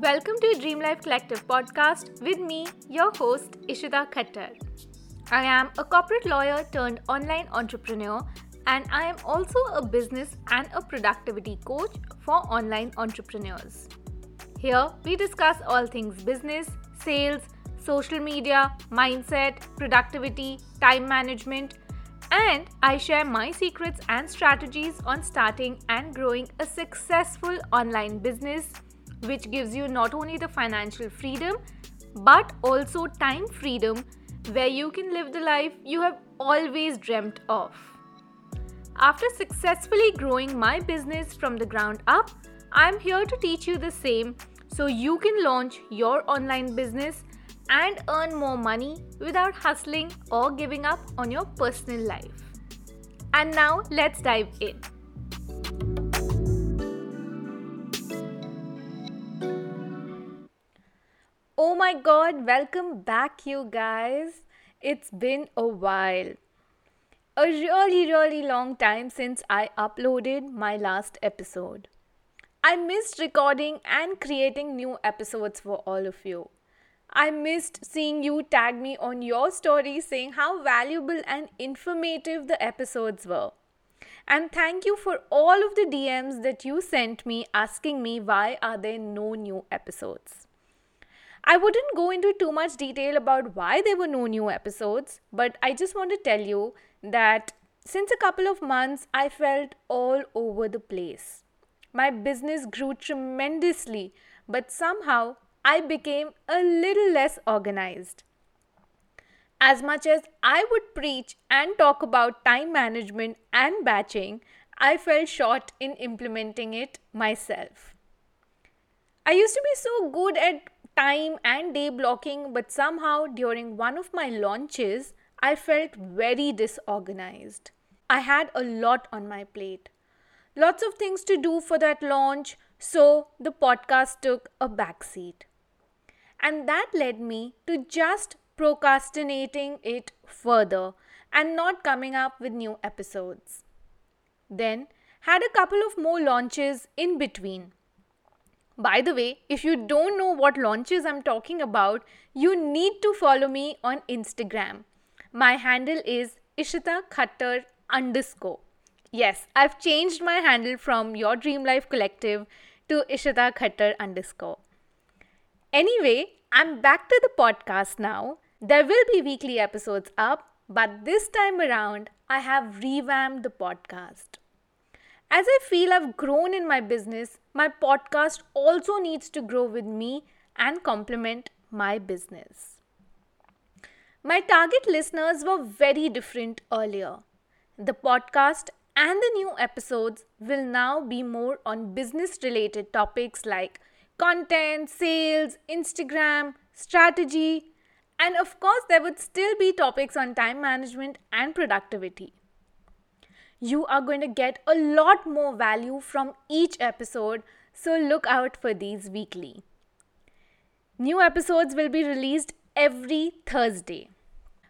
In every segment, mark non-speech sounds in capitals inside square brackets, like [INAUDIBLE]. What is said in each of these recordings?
Welcome to Dream Life Collective podcast with me, your host, Ishita Khattar. I am a corporate lawyer turned online entrepreneur, and I am also a business and a productivity coach for online entrepreneurs. Here, we discuss all things business, sales, social media, mindset, productivity, time management, and I share my secrets and strategies on starting and growing a successful online business which gives you not only the financial freedom but also time freedom where you can live the life you have always dreamt of. After successfully growing my business from the ground up, I am here to teach you the same so you can launch your online business and earn more money without hustling or giving up on your personal life. And now let's dive in. My god, welcome back, you guys. It's been a while. A really, really long time since I uploaded my last episode. I missed recording and creating new episodes for all of you. I missed seeing you tag me on your story saying how valuable and informative the episodes were. And thank you for all of the DMs that you sent me asking me why are there no new episodes. I wouldn't go into too much detail about why there were no new episodes, but I just want to tell you that since a couple of months, I felt all over the place. My business grew tremendously, but somehow I became a little less organized. As much as I would preach and talk about time management and batching, I fell short in implementing it myself. I used to be so good at time and day blocking, but somehow during one of my launches, I felt very disorganized. I had a lot on my plate. Lots of things to do for that launch, so the podcast took a backseat. And that led me to just procrastinating it further and not coming up with new episodes. Then, had a couple of more launches in between. By the way, if you don't know what launches I'm talking about, you need to follow me on Instagram. My handle is Ishita Khattar underscore. Yes, I've changed my handle from Your Dream Life Collective to Ishita Khattar underscore. Anyway, I'm back to the podcast now. There will be weekly episodes up, but this time around, I have revamped the podcast. As I feel I've grown in my business, my podcast also needs to grow with me and complement my business. My target listeners were very different earlier. The podcast and the new episodes will now be more on business related topics like content, sales, Instagram, strategy, and of course, there would still be topics on time management and productivity you are going to get a lot more value from each episode, so look out for these weekly. New episodes will be released every Thursday.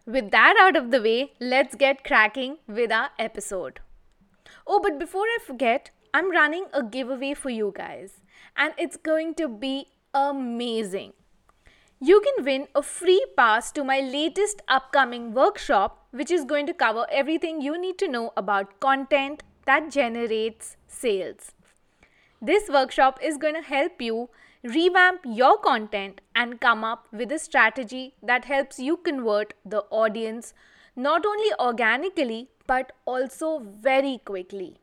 With that out of the way, let's get cracking with our episode. Oh, but before I forget, I'm running a giveaway for you guys, and it's going to be amazing you can win a free pass to my latest upcoming workshop, which is going to cover everything you need to know about content that generates sales. This workshop is going to help you revamp your content and come up with a strategy that helps you convert the audience not only organically but also very quickly.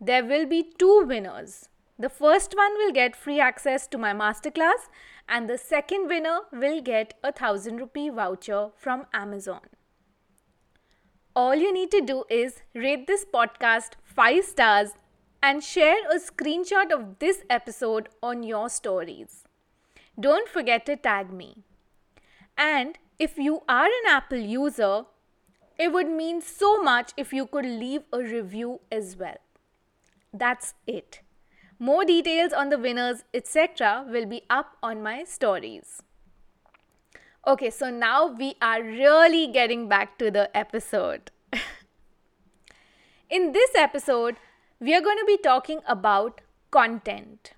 There will be two winners. The first one will get free access to my masterclass, and the second winner will get a thousand rupee voucher from Amazon. All you need to do is rate this podcast 5 stars and share a screenshot of this episode on your stories. Don't forget to tag me. And if you are an Apple user, it would mean so much if you could leave a review as well. That's it. More details on the winners, etc., will be up on my stories. Okay, so now we are really getting back to the episode. [LAUGHS] In this episode, we are going to be talking about content.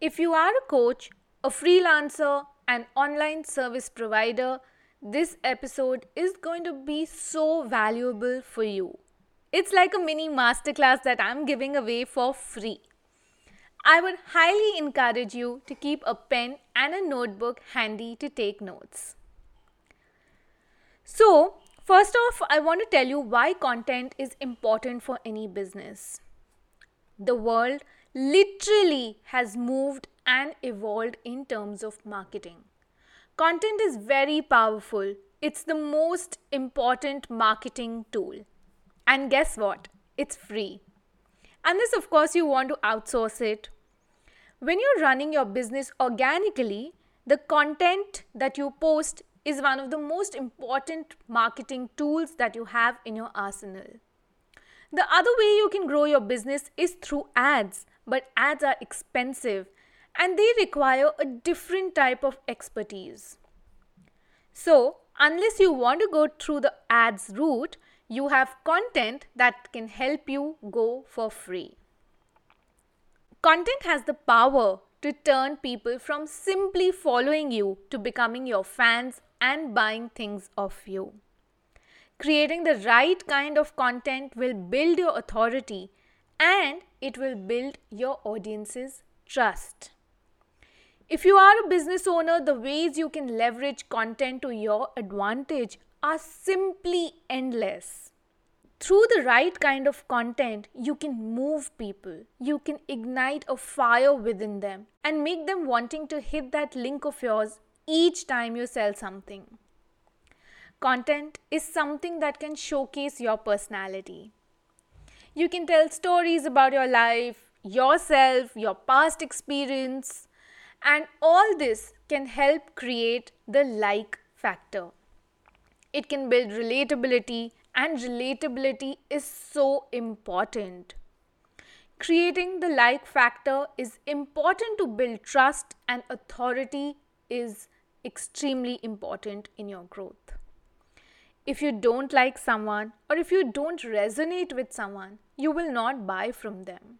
If you are a coach, a freelancer, an online service provider, this episode is going to be so valuable for you. It's like a mini masterclass that I'm giving away for free. I would highly encourage you to keep a pen and a notebook handy to take notes. So, first off, I want to tell you why content is important for any business. The world literally has moved and evolved in terms of marketing. Content is very powerful. It's the most important marketing tool. And guess what? It's free. Unless, of course, you want to outsource it. When you're running your business organically, the content that you post is one of the most important marketing tools that you have in your arsenal. The other way you can grow your business is through ads, but ads are expensive and they require a different type of expertise. So, unless you want to go through the ads route, you have content that can help you go for free. Content has the power to turn people from simply following you to becoming your fans and buying things off you. Creating the right kind of content will build your authority and it will build your audience's trust. If you are a business owner, the ways you can leverage content to your advantage are simply endless. Through the right kind of content, you can move people. You can ignite a fire within them and make them wanting to hit that link of yours each time you sell something. Content is something that can showcase your personality. You can tell stories about your life, yourself, your past experience, and all this can help create the like factor. It can build relatability, and relatability is so important. Creating the like factor is important to build trust, and authority is extremely important in your growth. If you don't like someone or if you don't resonate with someone, you will not buy from them.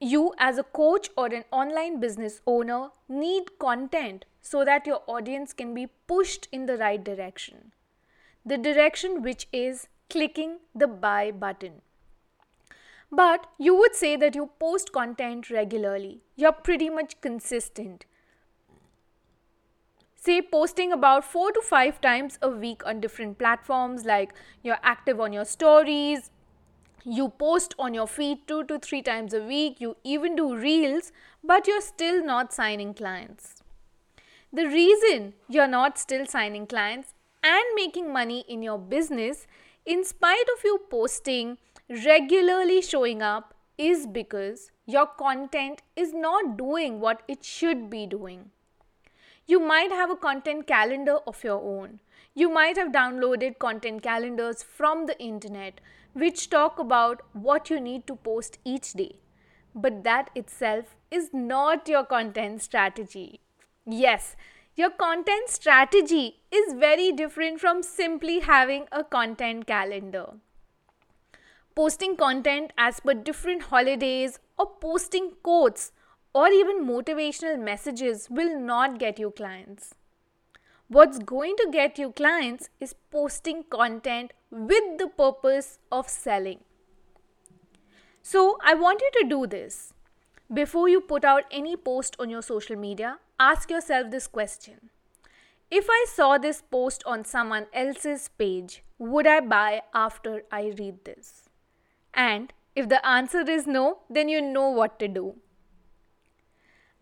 You, as a coach or an online business owner, need content so that your audience can be pushed in the right direction. The direction which is clicking the buy button. But you would say that you post content regularly. You're pretty much consistent. Say posting about 4 to 5 times a week on different platforms like you're active on your stories, you post on your feed two to three times a week, you even do reels, but you're still not signing clients. The reason you're not still signing clients and making money in your business, in spite of you posting, regularly showing up, is because your content is not doing what it should be doing. You might have a content calendar of your own. You might have downloaded content calendars from the internet, which talk about what you need to post each day. But that itself is not your content strategy. Yes, your content strategy is very different from simply having a content calendar. Posting content as per different holidays or posting quotes or even motivational messages will not get you clients. What's going to get you clients is posting content with the purpose of selling. So, I want you to do this. Before you put out any post on your social media, ask yourself this question If I saw this post on someone else's page, would I buy after I read this? And if the answer is no, then you know what to do.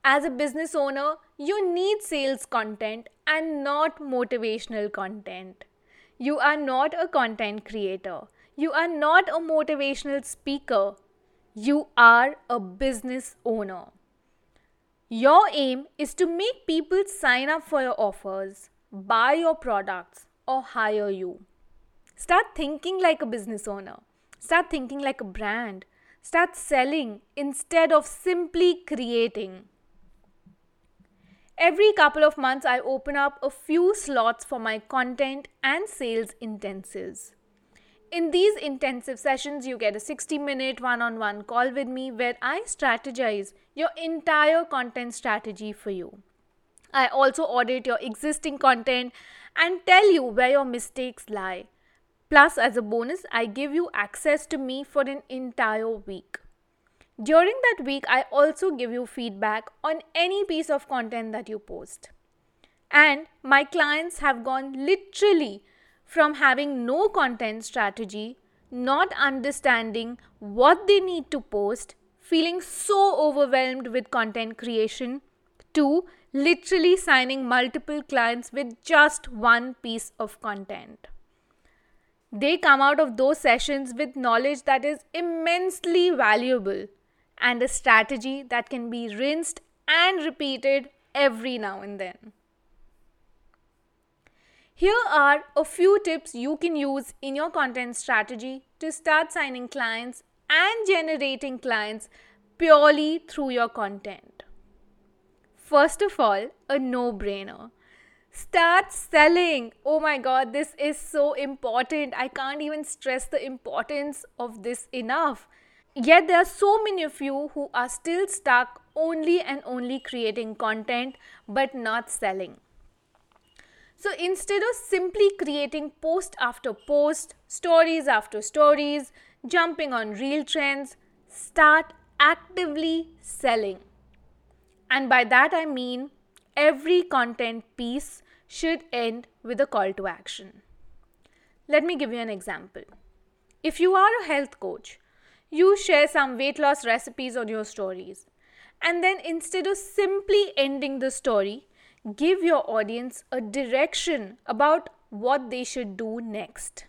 As a business owner, you need sales content and not motivational content. You are not a content creator. You are not a motivational speaker. You are a business owner. Your aim is to make people sign up for your offers, buy your products, or hire you. Start thinking like a business owner. Start thinking like a brand. Start selling instead of simply creating. Every couple of months, I open up a few slots for my content and sales intensives. In these intensive sessions, you get a 60 minute one on one call with me where I strategize your entire content strategy for you. I also audit your existing content and tell you where your mistakes lie. Plus, as a bonus, I give you access to me for an entire week. During that week, I also give you feedback on any piece of content that you post. And my clients have gone literally from having no content strategy, not understanding what they need to post, feeling so overwhelmed with content creation, to literally signing multiple clients with just one piece of content. They come out of those sessions with knowledge that is immensely valuable and a strategy that can be rinsed and repeated every now and then. Here are a few tips you can use in your content strategy to start signing clients and generating clients purely through your content. First of all, a no brainer. Start selling. Oh my god, this is so important. I can't even stress the importance of this enough. Yet, there are so many of you who are still stuck only and only creating content but not selling. So instead of simply creating post after post, stories after stories, jumping on reel trends, start actively selling. And by that I mean every content piece should end with a call to action. Let me give you an example. If you are a health coach, you share some weight loss recipes on your stories. And then instead of simply ending the story, give your audience a direction about what they should do next.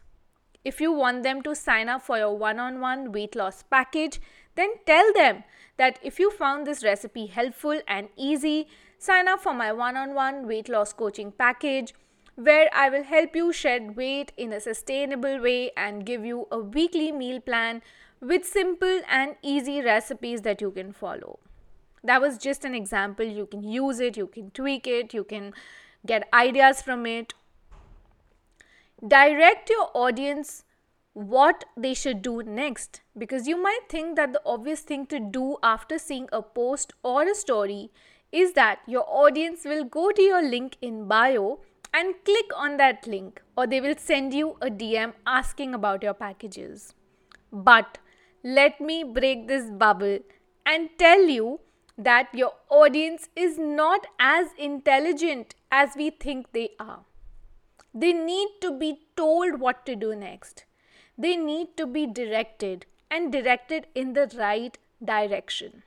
If you want them to sign up for your one on one weight loss package, then tell them that if you found this recipe helpful and easy, sign up for my one on one weight loss coaching package where I will help you shed weight in a sustainable way and give you a weekly meal plan with simple and easy recipes that you can follow that was just an example. You can use it you can tweak it you can get ideas from it. Direct your audience what they should do next. Because you might think that the obvious thing to do after seeing a post or a story is that your audience will go to your link in bio and click on that link or they will send you a DM asking about your packages. But let me break this bubble and tell you that your audience is not as intelligent as we think they are. They need to be told what to do next. They need to be directed and directed in the right direction.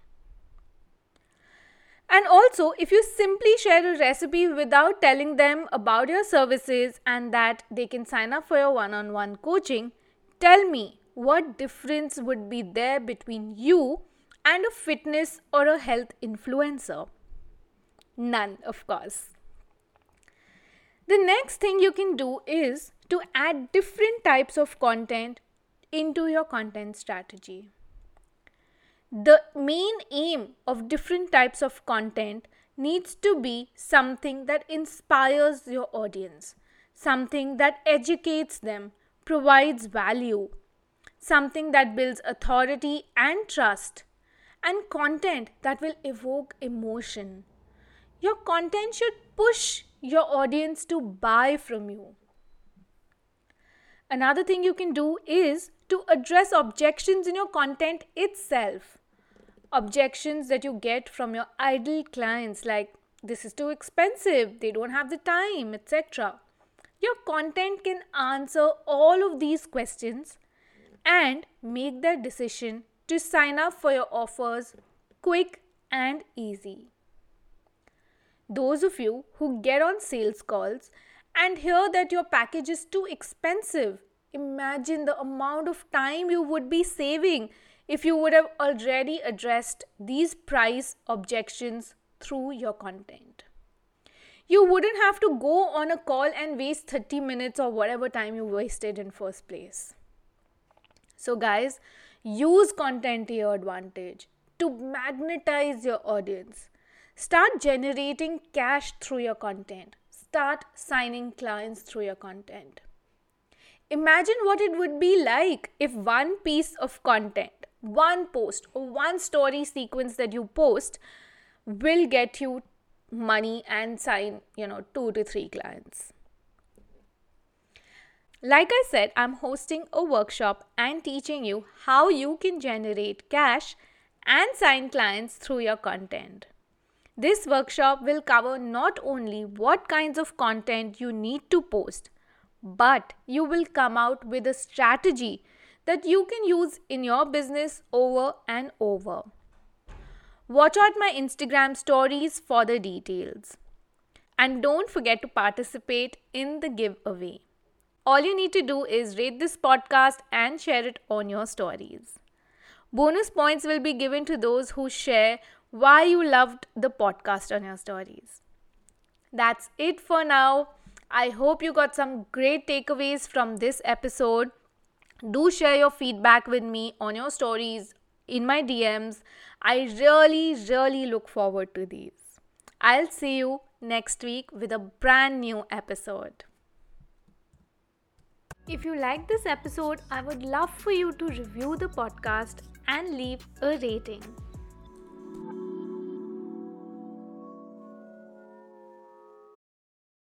And also, if you simply share a recipe without telling them about your services and that they can sign up for your one on one coaching, tell me what difference would be there between you and a fitness or a health influencer? None, of course. The next thing you can do is to add different types of content into your content strategy. The main aim of different types of content needs to be something that inspires your audience, something that educates them, provides value, something that builds authority and trust, and content that will evoke emotion. Your content should push your audience to buy from you. Another thing you can do is to address objections in your content itself. Objections that you get from your idle clients, like this is too expensive, they don't have the time, etc. Your content can answer all of these questions and make their decision to sign up for your offers quick and easy. Those of you who get on sales calls and hear that your package is too expensive, imagine the amount of time you would be saving if you would have already addressed these price objections through your content. You wouldn't have to go on a call and waste 30 minutes or whatever time you wasted in first place. So guys, Use content to your advantage to magnetize your audience. Start generating cash through your content. Start signing clients through your content. Imagine what it would be like if one piece of content, one post, or one story sequence that you post will get you money and sign, you know, two to three clients. Like I said, I'm hosting a workshop and teaching you how you can generate cash and sign clients through your content. This workshop will cover not only what kinds of content you need to post, but you will come out with a strategy that you can use in your business over and over. Watch out my Instagram stories for the details. And don't forget to participate in the giveaway. All you need to do is rate this podcast and share it on your stories. Bonus points will be given to those who share why you loved the podcast on your stories. That's it for now. I hope you got some great takeaways from this episode. Do share your feedback with me on your stories in my DMs. I really, really look forward to these. I'll see you next week with a brand new episode. If you like this episode, I would love for you to review the podcast and leave a rating.